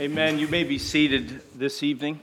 Amen. You may be seated this evening.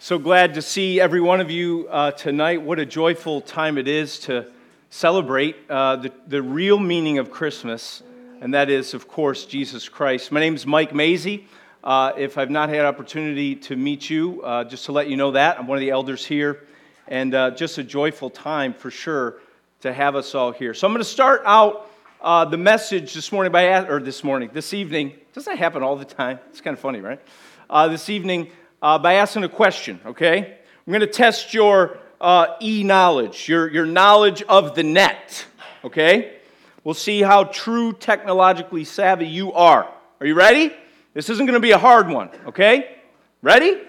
So glad to see every one of you uh, tonight. What a joyful time it is to celebrate uh, the, the real meaning of Christmas, and that is, of course, Jesus Christ. My name is Mike Maisie. Uh, if I've not had opportunity to meet you, uh, just to let you know that, I'm one of the elders here, and uh, just a joyful time for sure to have us all here. So I'm going to start out uh, the message this morning by, or this morning, this evening. Does that happen all the time? It's kind of funny, right? Uh, this evening uh, by asking a question, okay? I'm going to test your uh, e knowledge, your, your knowledge of the net, okay? We'll see how true technologically savvy you are. Are you ready? This isn't going to be a hard one, okay? Ready?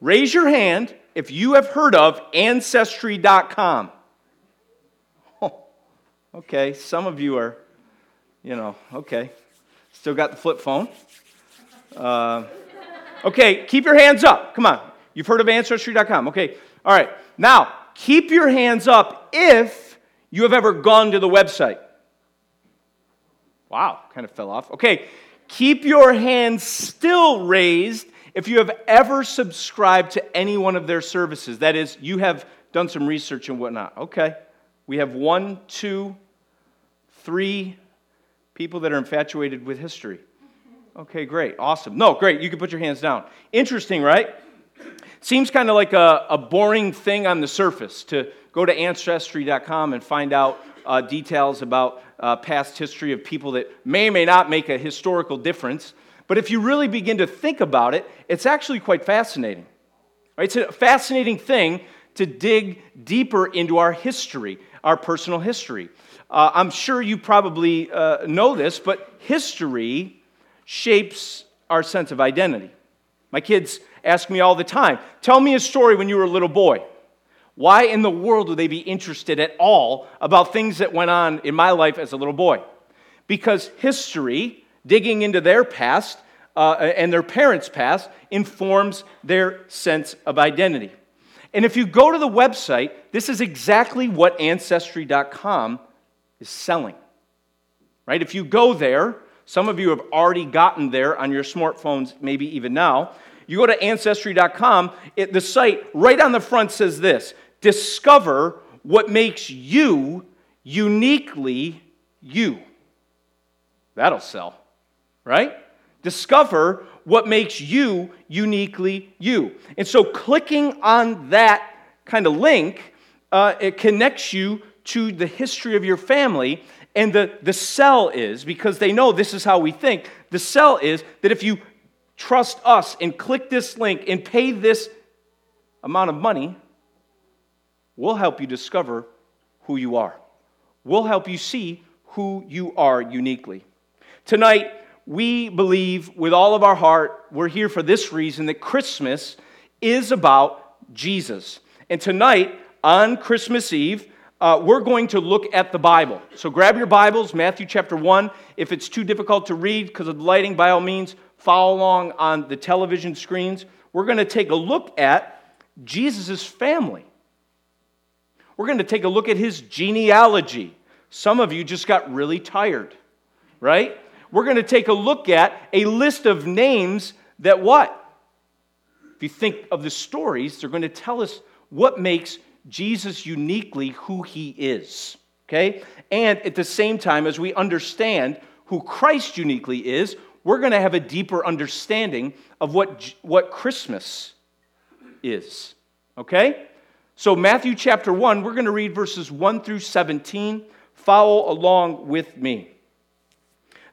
Raise your hand if you have heard of Ancestry.com. Okay, some of you are, you know, okay. Still got the flip phone. Uh, okay, keep your hands up. Come on. You've heard of Ancestry.com. Okay, all right. Now, keep your hands up if you have ever gone to the website. Wow, kind of fell off. Okay, keep your hands still raised if you have ever subscribed to any one of their services. That is, you have done some research and whatnot. Okay. We have one, two, three people that are infatuated with history. Okay, great. Awesome. No, great. You can put your hands down. Interesting, right? Seems kind of like a, a boring thing on the surface to go to ancestry.com and find out uh, details about uh, past history of people that may or may not make a historical difference. But if you really begin to think about it, it's actually quite fascinating. Right? It's a fascinating thing to dig deeper into our history our personal history. Uh, I'm sure you probably uh, know this, but history shapes our sense of identity. My kids ask me all the time tell me a story when you were a little boy. Why in the world would they be interested at all about things that went on in my life as a little boy? Because history, digging into their past uh, and their parents' past, informs their sense of identity. And if you go to the website, this is exactly what Ancestry.com is selling. Right? If you go there, some of you have already gotten there on your smartphones, maybe even now. You go to Ancestry.com, it, the site right on the front says this Discover what makes you uniquely you. That'll sell, right? Discover what makes you uniquely you. And so clicking on that kind of link, uh, it connects you to the history of your family. And the, the sell is, because they know this is how we think, the sell is that if you trust us and click this link and pay this amount of money, we'll help you discover who you are. We'll help you see who you are uniquely. Tonight, we believe with all of our heart, we're here for this reason that Christmas is about Jesus. And tonight, on Christmas Eve, uh, we're going to look at the Bible. So grab your Bibles, Matthew chapter 1. If it's too difficult to read because of the lighting, by all means, follow along on the television screens. We're going to take a look at Jesus' family. We're going to take a look at his genealogy. Some of you just got really tired, right? We're going to take a look at a list of names that what? If you think of the stories, they're going to tell us what makes Jesus uniquely who he is. Okay? And at the same time, as we understand who Christ uniquely is, we're going to have a deeper understanding of what, what Christmas is. Okay? So, Matthew chapter 1, we're going to read verses 1 through 17. Follow along with me.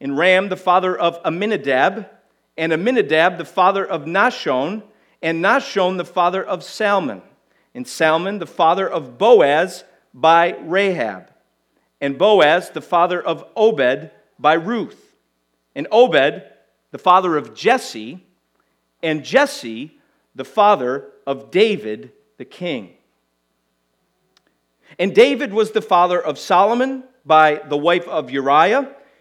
and Ram the father of Aminadab, and Aminadab the father of Nahshon, and Nahshon the father of Salmon, and Salmon the father of Boaz by Rahab, and Boaz the father of Obed by Ruth, and Obed the father of Jesse, and Jesse, the father of David the king. And David was the father of Solomon by the wife of Uriah,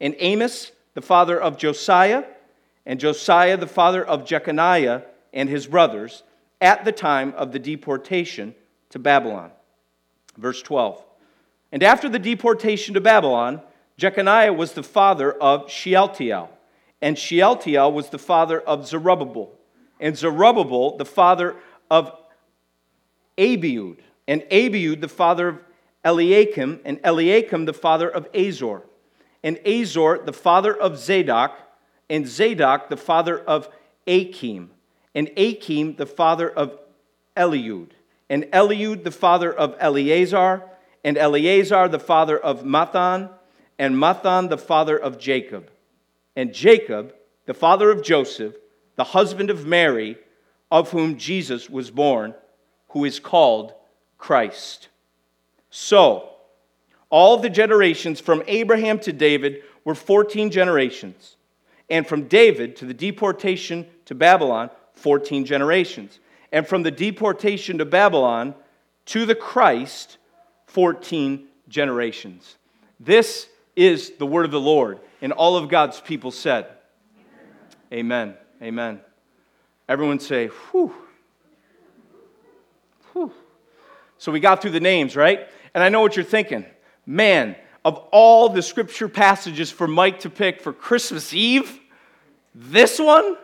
and Amos the father of Josiah, and Josiah the father of Jeconiah and his brothers at the time of the deportation to Babylon. Verse 12. And after the deportation to Babylon, Jeconiah was the father of Shealtiel, and Shealtiel was the father of Zerubbabel, and Zerubbabel the father of Abiud, and Abiud the father of Eliakim, and Eliakim the father of Azor, and Azor the father of Zadok, and Zadok the father of Achim, and Achim the father of Eliud, and Eliud the father of Eleazar, and Eleazar the father of Matthan, and Matthan the father of Jacob, and Jacob the father of Joseph, the husband of Mary, of whom Jesus was born, who is called Christ. So, all the generations from Abraham to David were 14 generations, and from David to the deportation to Babylon, 14 generations, and from the deportation to Babylon to the Christ, 14 generations. This is the word of the Lord, and all of God's people said, Amen. Amen. Everyone say, whew. Whew. So we got through the names, right? And I know what you're thinking. Man, of all the scripture passages for Mike to pick for Christmas Eve, this one?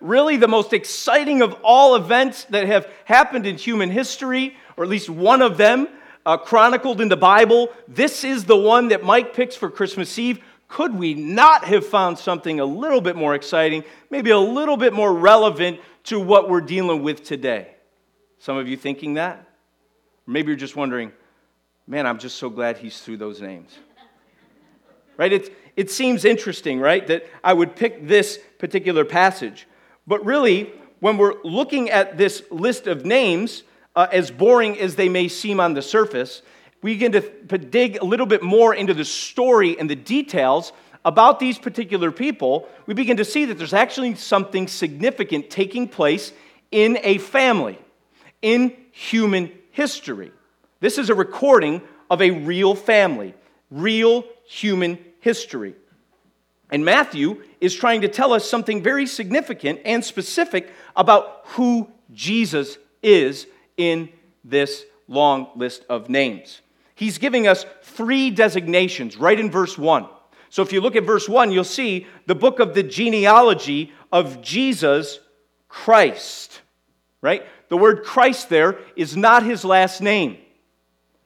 Really, the most exciting of all events that have happened in human history, or at least one of them uh, chronicled in the Bible. This is the one that Mike picks for Christmas Eve. Could we not have found something a little bit more exciting, maybe a little bit more relevant to what we're dealing with today? Some of you thinking that? Maybe you're just wondering, man, I'm just so glad he's through those names. Right? It, it seems interesting, right, that I would pick this particular passage. But really, when we're looking at this list of names, uh, as boring as they may seem on the surface, we begin to dig a little bit more into the story and the details about these particular people. We begin to see that there's actually something significant taking place in a family, in human history. This is a recording of a real family, real human history. And Matthew is trying to tell us something very significant and specific about who Jesus is in this long list of names. He's giving us three designations right in verse 1. So if you look at verse 1, you'll see the book of the genealogy of Jesus Christ, right? The word Christ there is not his last name,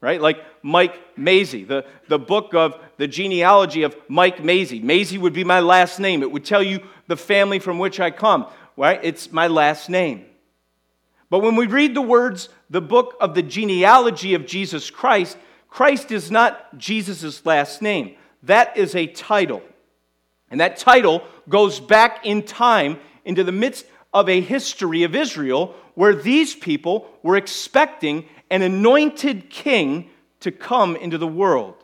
right? Like Mike Maisie, the, the book of the genealogy of Mike Maisie. Maisie would be my last name. It would tell you the family from which I come, right? It's my last name. But when we read the words, the book of the genealogy of Jesus Christ, Christ is not Jesus' last name. That is a title. And that title goes back in time into the midst of a history of Israel where these people were expecting an anointed king to come into the world.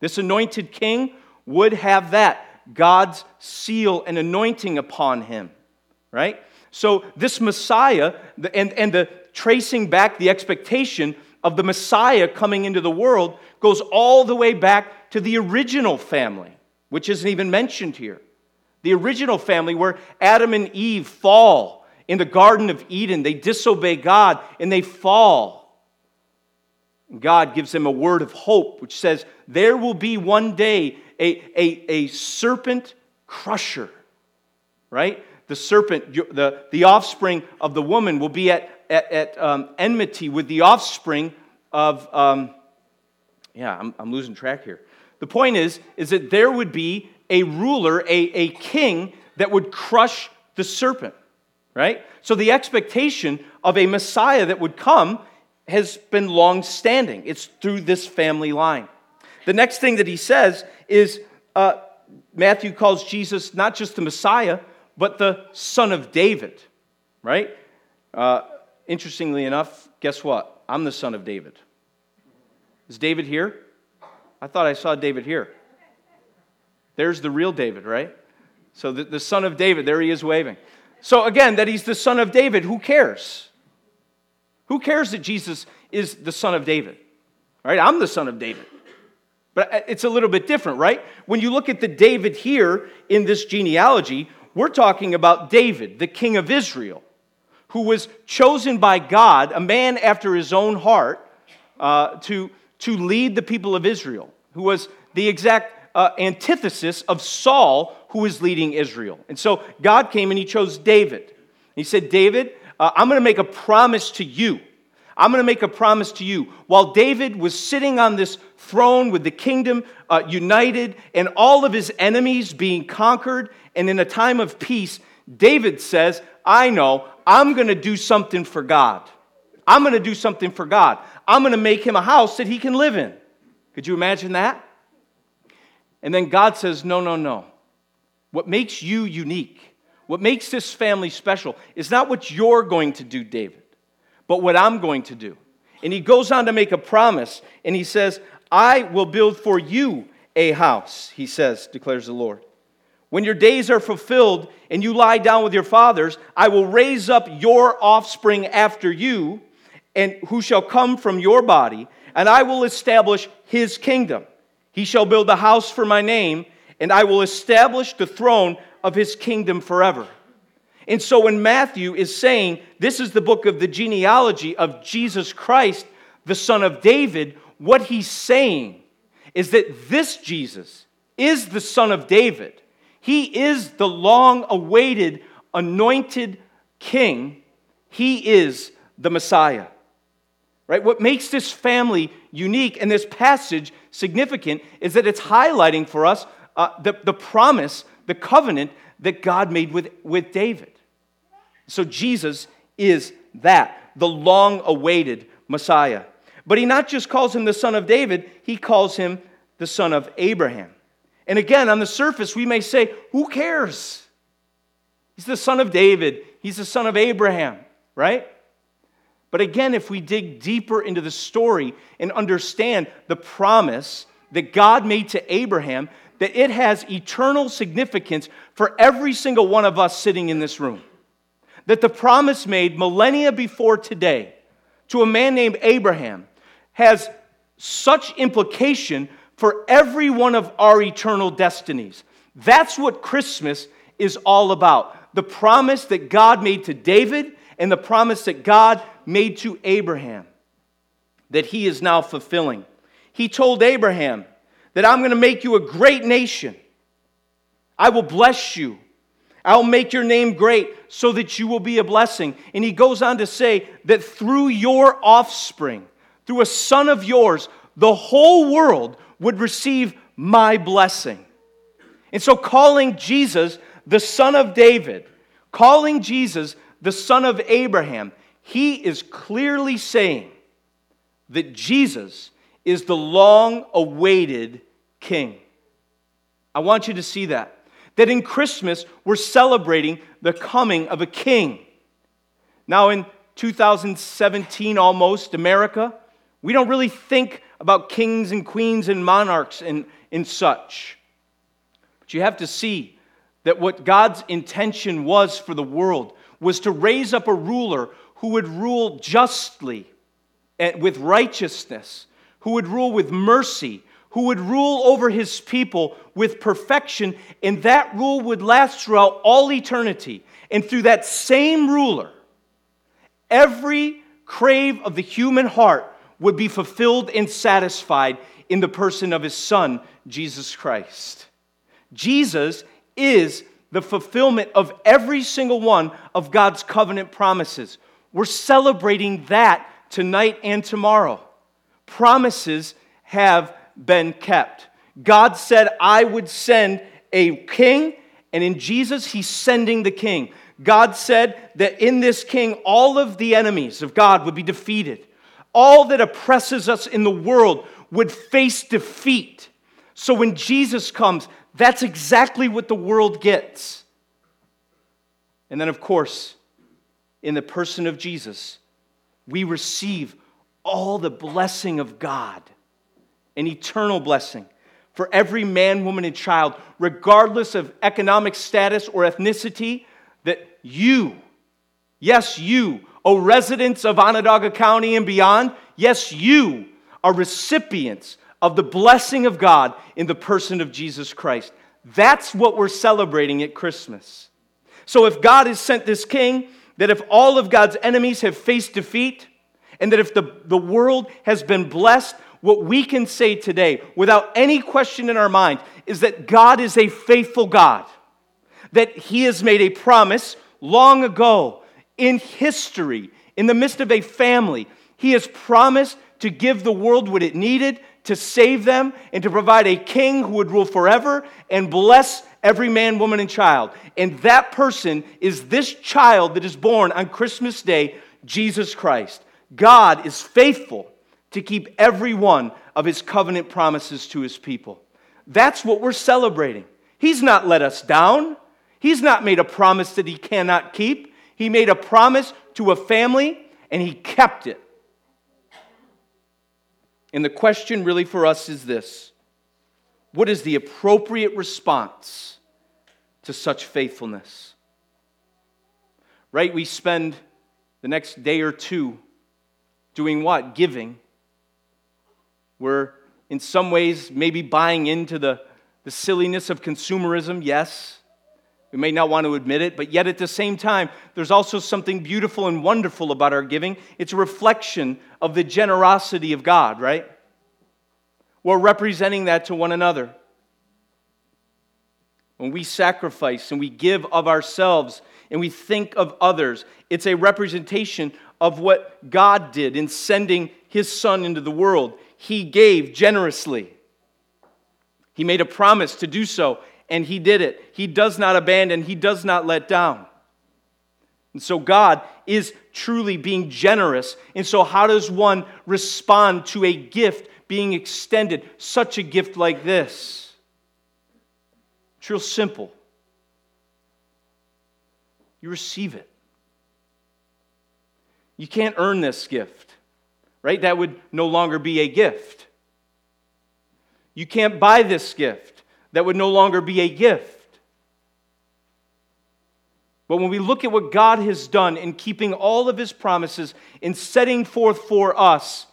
This anointed king would have that God's seal and anointing upon him, right? So, this Messiah and, and the tracing back the expectation of the Messiah coming into the world goes all the way back to the original family, which isn't even mentioned here. The original family where Adam and Eve fall in the Garden of Eden. They disobey God and they fall. God gives them a word of hope, which says, There will be one day a, a, a serpent crusher, right? The serpent, the, the offspring of the woman, will be at, at, at um, enmity with the offspring of, um, yeah, I'm, I'm losing track here. The point is, is that there would be a ruler, a, a king that would crush the serpent right? So the expectation of a Messiah that would come has been long standing. It's through this family line. The next thing that he says is uh, Matthew calls Jesus not just the Messiah, but the Son of David, right? Uh, interestingly enough, guess what? I'm the son of David. Is David here? I thought I saw David here. There's the real David, right? So the, the son of David, there he is waving. So again, that he's the son of David, who cares? Who cares that Jesus is the son of David? Right? I'm the son of David. But it's a little bit different, right? When you look at the David here in this genealogy, we're talking about David, the king of Israel, who was chosen by God, a man after his own heart, uh, to, to lead the people of Israel, who was the exact uh, antithesis of Saul, who was leading Israel. And so God came and he chose David. He said, David, uh, I'm going to make a promise to you. I'm going to make a promise to you. While David was sitting on this throne with the kingdom uh, united and all of his enemies being conquered and in a time of peace, David says, I know, I'm going to do something for God. I'm going to do something for God. I'm going to make him a house that he can live in. Could you imagine that? And then God says, No, no, no. What makes you unique, what makes this family special, is not what you're going to do, David, but what I'm going to do. And he goes on to make a promise, and he says, I will build for you a house, he says, declares the Lord. When your days are fulfilled and you lie down with your fathers, I will raise up your offspring after you, and who shall come from your body, and I will establish his kingdom. He shall build a house for my name, and I will establish the throne of his kingdom forever. And so when Matthew is saying this is the book of the genealogy of Jesus Christ, the son of David, what he's saying is that this Jesus is the son of David he is the long awaited anointed king. He is the Messiah. Right? What makes this family unique and this passage significant is that it's highlighting for us uh, the, the promise, the covenant that God made with, with David. So Jesus is that, the long awaited Messiah. But he not just calls him the son of David, he calls him the son of Abraham. And again, on the surface, we may say, Who cares? He's the son of David, he's the son of Abraham, right? But again, if we dig deeper into the story and understand the promise that God made to Abraham, that it has eternal significance for every single one of us sitting in this room. That the promise made millennia before today to a man named Abraham has such implication for every one of our eternal destinies. That's what Christmas is all about. The promise that God made to David and the promise that God made to Abraham that he is now fulfilling. He told Abraham that I'm going to make you a great nation. I will bless you. I'll make your name great so that you will be a blessing. And he goes on to say that through your offspring, through a son of yours, the whole world would receive my blessing. And so, calling Jesus the son of David, calling Jesus the son of Abraham, he is clearly saying that Jesus is the long awaited king. I want you to see that. That in Christmas, we're celebrating the coming of a king. Now, in 2017, almost, America, we don't really think about kings and queens and monarchs and, and such. But you have to see that what God's intention was for the world was to raise up a ruler who would rule justly and with righteousness, who would rule with mercy, who would rule over his people with perfection, and that rule would last throughout all eternity. And through that same ruler, every crave of the human heart would be fulfilled and satisfied in the person of his son, Jesus Christ. Jesus is the fulfillment of every single one of God's covenant promises. We're celebrating that tonight and tomorrow. Promises have been kept. God said, I would send a king, and in Jesus, he's sending the king. God said that in this king, all of the enemies of God would be defeated. All that oppresses us in the world would face defeat. So when Jesus comes, that's exactly what the world gets. And then, of course, in the person of Jesus, we receive all the blessing of God, an eternal blessing for every man, woman, and child, regardless of economic status or ethnicity, that you, yes, you, O residents of Onondaga County and beyond, yes, you are recipients of the blessing of God in the person of Jesus Christ. That's what we're celebrating at Christmas. So if God has sent this king, that if all of God's enemies have faced defeat, and that if the, the world has been blessed what we can say today, without any question in our mind, is that God is a faithful God, that He has made a promise long ago in history, in the midst of a family. He has promised to give the world what it needed to save them and to provide a king who would rule forever and bless every man, woman, and child. And that person is this child that is born on Christmas Day, Jesus Christ. God is faithful to keep every one of his covenant promises to his people. That's what we're celebrating. He's not let us down. He's not made a promise that he cannot keep. He made a promise to a family and he kept it. And the question really for us is this What is the appropriate response to such faithfulness? Right? We spend the next day or two doing what? Giving. We're in some ways maybe buying into the, the silliness of consumerism, yes. We may not want to admit it, but yet at the same time, there's also something beautiful and wonderful about our giving. It's a reflection of the generosity of God, right? We're representing that to one another. When we sacrifice and we give of ourselves and we think of others, it's a representation of what God did in sending his son into the world he gave generously. He made a promise to do so, and he did it. He does not abandon, he does not let down. And so God is truly being generous. And so, how does one respond to a gift being extended, such a gift like this? It's real simple. You receive it. You can't earn this gift right? That would no longer be a gift. You can't buy this gift. That would no longer be a gift. But when we look at what God has done in keeping all of his promises, in setting forth for us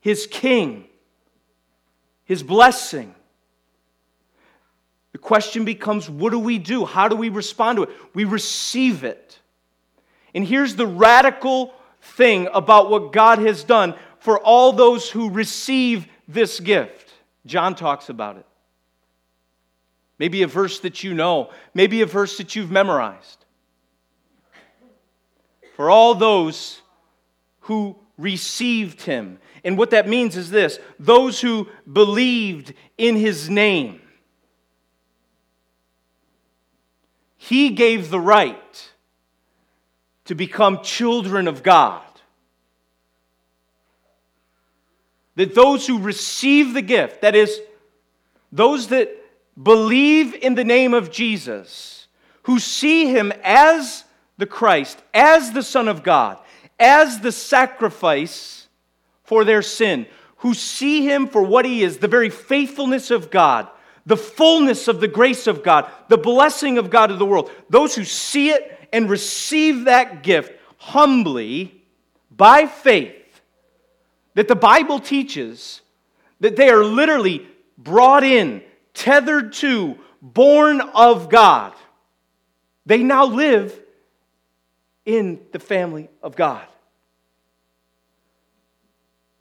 his king, his blessing, the question becomes what do we do? How do we respond to it? We receive it. And here's the radical thing about what God has done for all those who receive this gift. John talks about it. Maybe a verse that you know, maybe a verse that you've memorized. For all those who received him. And what that means is this those who believed in his name. He gave the right to become children of God. That those who receive the gift, that is, those that believe in the name of Jesus, who see him as the Christ, as the Son of God, as the sacrifice for their sin, who see him for what he is, the very faithfulness of God, the fullness of the grace of God, the blessing of God to the world, those who see it and receive that gift humbly by faith that the Bible teaches that they are literally brought in, tethered to, born of God. They now live in the family of God.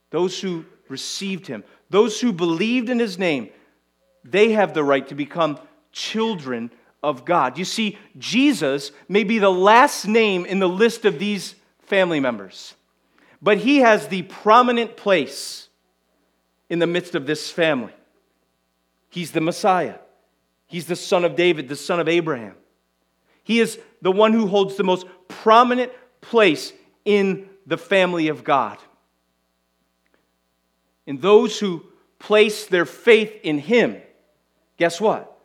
Those who received him, those who believed in his name, they have the right to become children of God. You see, Jesus may be the last name in the list of these family members, but he has the prominent place in the midst of this family. He's the Messiah, he's the son of David, the son of Abraham. He is the one who holds the most prominent place in the family of God. And those who place their faith in Him, guess what?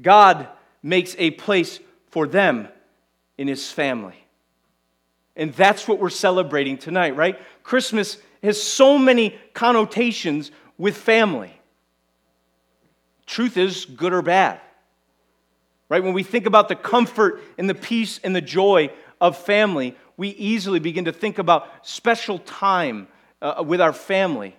God makes a place for them in His family. And that's what we're celebrating tonight, right? Christmas has so many connotations with family. Truth is, good or bad. Right? When we think about the comfort and the peace and the joy of family, we easily begin to think about special time uh, with our family.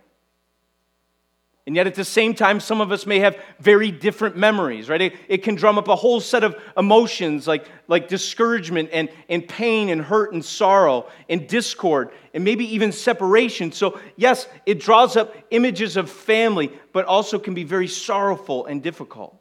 And yet, at the same time, some of us may have very different memories, right? It, it, can drum up a whole set of emotions like, like discouragement and, and pain and hurt and sorrow and discord and maybe even separation. So, yes, it draws up images of family, but also can be very sorrowful and difficult.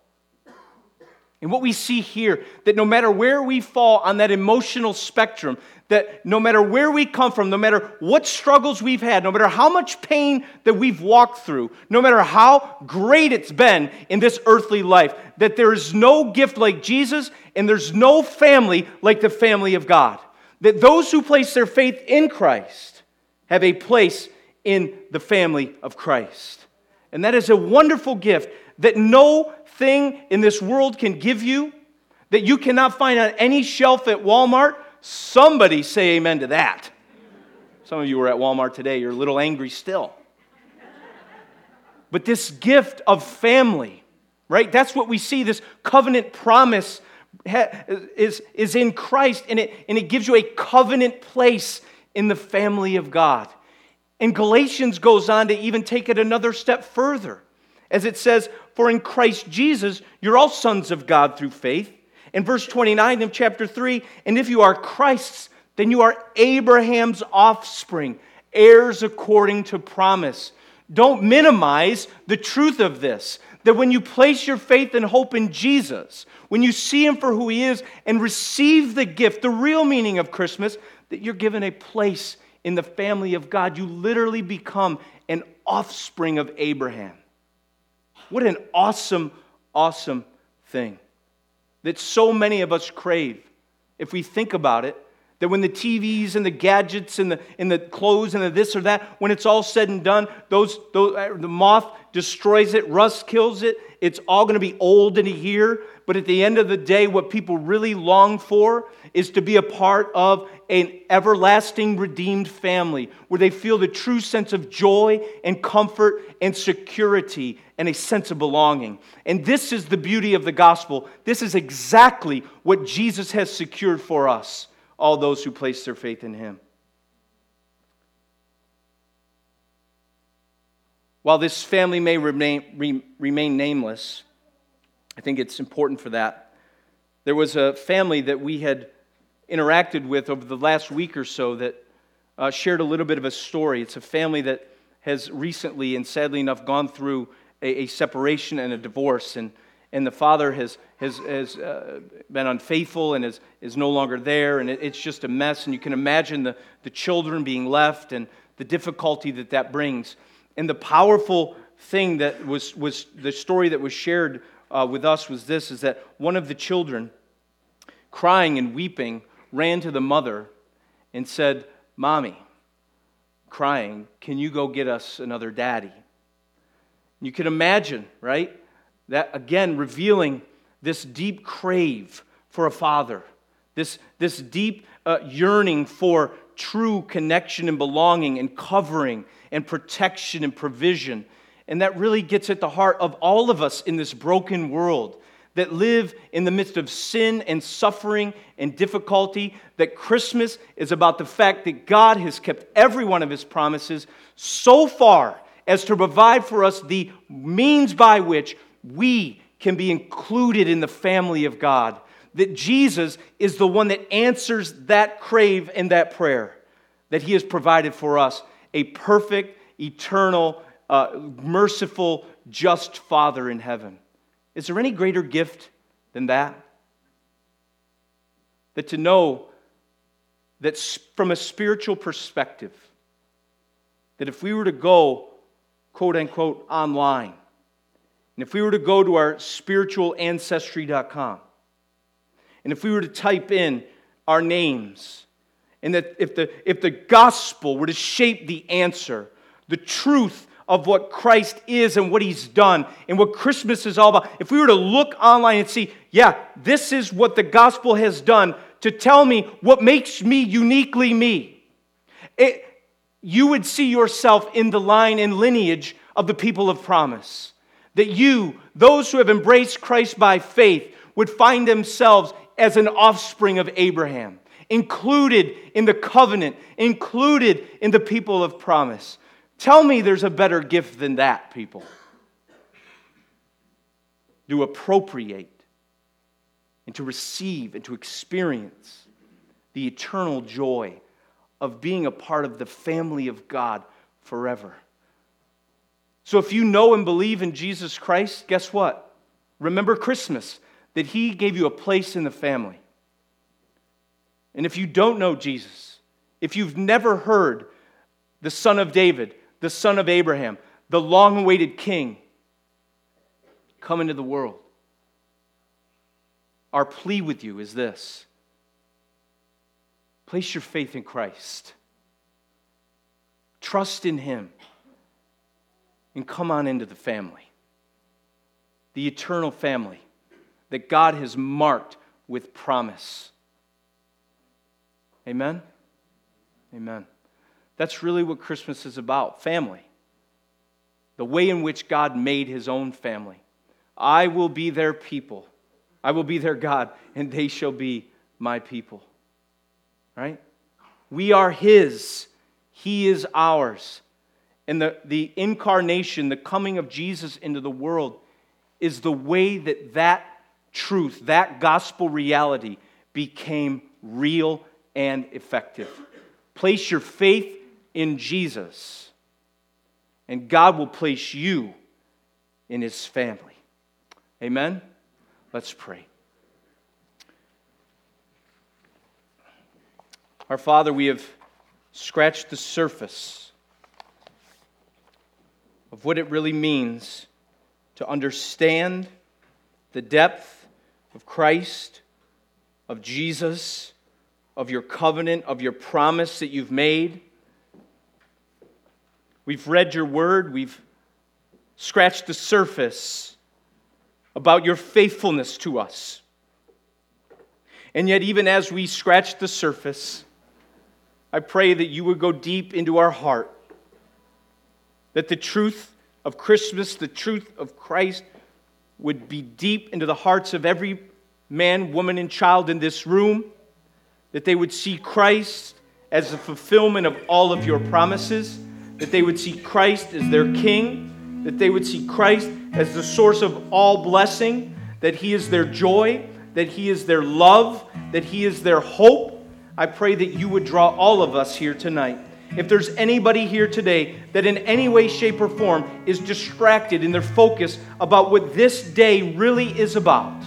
And what we see here, that no matter where we fall on that emotional spectrum, that no matter where we come from, no matter what struggles we've had, no matter how much pain that we've walked through, no matter how great it's been in this earthly life, that there is no gift like Jesus and there's no family like the family of God. That those who place their faith in Christ have a place in the family of Christ. And that is a wonderful gift that no thing in this world can give you that you cannot find on any shelf at Walmart, somebody say amen to that. Some of you were at Walmart today, you're a little angry still. But this gift of family, right? That's what we see. This covenant promise is, is in Christ, and it, and it gives you a covenant place in the family of God. And Galatians goes on to even take it another step further. As it says, For in Christ Jesus, you're all sons of God through faith. In verse 29 of chapter 3, and if you are Christ's, then you are Abraham's offspring, heirs according to promise. Don't minimize the truth of this. That when you place your faith and hope in Jesus, when you see Him for who He is and receive the gift, the real meaning of Christmas, that you're given a place in the family of God. You literally become an offspring of Abraham. What an awesome, awesome thing that so many of us crave if we think about it. That when the TVs and the gadgets and the, and the clothes and the this or that, when it's all said and done, those, those, uh, the moth destroys it, rust kills it, it's all going to be old in a year. But at the end of the day, what people really long for is to be a part of an everlasting redeemed family where they feel the true sense of joy and comfort and security and a sense of belonging. And this is the beauty of the gospel. This is exactly what Jesus has secured for us, all those who place their faith in him. While this family may remain, re, remain nameless, I think it's important for that. There was a family that we had interacted with over the last week or so that uh, shared a little bit of a story. It's a family that has recently and sadly enough gone through a, a separation and a divorce. And, and the father has, has, has uh, been unfaithful and is, is no longer there. And it, it's just a mess. And you can imagine the, the children being left and the difficulty that that brings. And the powerful thing that was, was the story that was shared uh, with us was this is that one of the children, crying and weeping, ran to the mother and said, Mommy, crying, can you go get us another daddy? You can imagine, right? That again, revealing this deep crave for a father, this, this deep uh, yearning for true connection and belonging and covering and protection and provision. And that really gets at the heart of all of us in this broken world that live in the midst of sin and suffering and difficulty. That Christmas is about the fact that God has kept every one of his promises so far as to provide for us the means by which we can be included in the family of God. That Jesus is the one that answers that crave and that prayer, that He has provided for us a perfect, eternal, uh, merciful, just Father in heaven. Is there any greater gift than that? That to know that from a spiritual perspective, that if we were to go quote unquote online. And if we were to go to our spiritualancestry.com, and if we were to type in our names, and that if the, if the gospel were to shape the answer, the truth of what Christ is and what he's done and what Christmas is all about, if we were to look online and see, yeah, this is what the gospel has done to tell me what makes me uniquely me, it, you would see yourself in the line and lineage of the people of promise. That you, those who have embraced Christ by faith, would find themselves as an offspring of Abraham, included in the covenant, included in the people of promise. Tell me there's a better gift than that, people. To appropriate and to receive and to experience the eternal joy of being a part of the family of God forever. So if you know and believe in Jesus Christ, guess what? Remember Christmas, that He gave you a place in the family. And if you don't know Jesus, if you've never heard the Son of David, the son of Abraham, the long awaited king, come into the world. Our plea with you is this place your faith in Christ, trust in Him, and come on into the family, the eternal family that God has marked with promise. Amen? Amen. That's really what Christmas is about family. The way in which God made his own family. I will be their people. I will be their God, and they shall be my people. Right? We are his, he is ours. And the, the incarnation, the coming of Jesus into the world, is the way that that truth, that gospel reality, became real and effective. Place your faith in Jesus, and God will place you in his family. Amen? Let's pray. Our Father, we have scratched the surface of what it really means to understand the depth of Christ, of Jesus, of your covenant, of your promise that you've made. We've read your word, we've scratched the surface about your faithfulness to us. And yet, even as we scratch the surface, I pray that you would go deep into our heart, that the truth of Christmas, the truth of Christ, would be deep into the hearts of every man, woman, and child in this room, that they would see Christ as the fulfillment of all of your promises that they would see Christ as their king, that they would see Christ as the source of all blessing, that He is their joy, that He is their love, that He is their hope. I pray that you would draw all of us here tonight. If there's anybody here today that in any way, shape, or form is distracted in their focus about what this day really is about,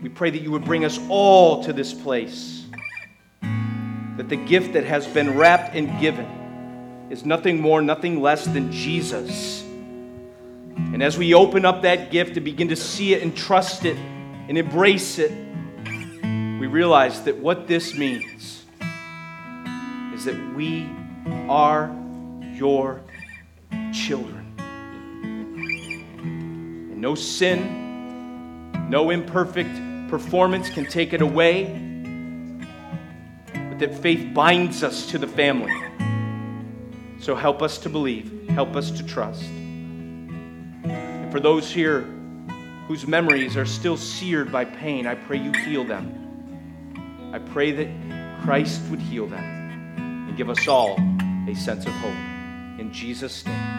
we pray that you would bring us all to this place. That the gift that has been wrapped and given is nothing more, nothing less than Jesus. And as we open up that gift and begin to see it and trust it and embrace it, we realize that what this means is that we are your children. And no sin, no imperfect performance can take it away, but that faith binds us to the family. So help us to believe, help us to trust. And for those here whose memories are still seared by pain, I pray you heal them. I pray that Christ would heal them and give us all a sense of hope. In Jesus' name.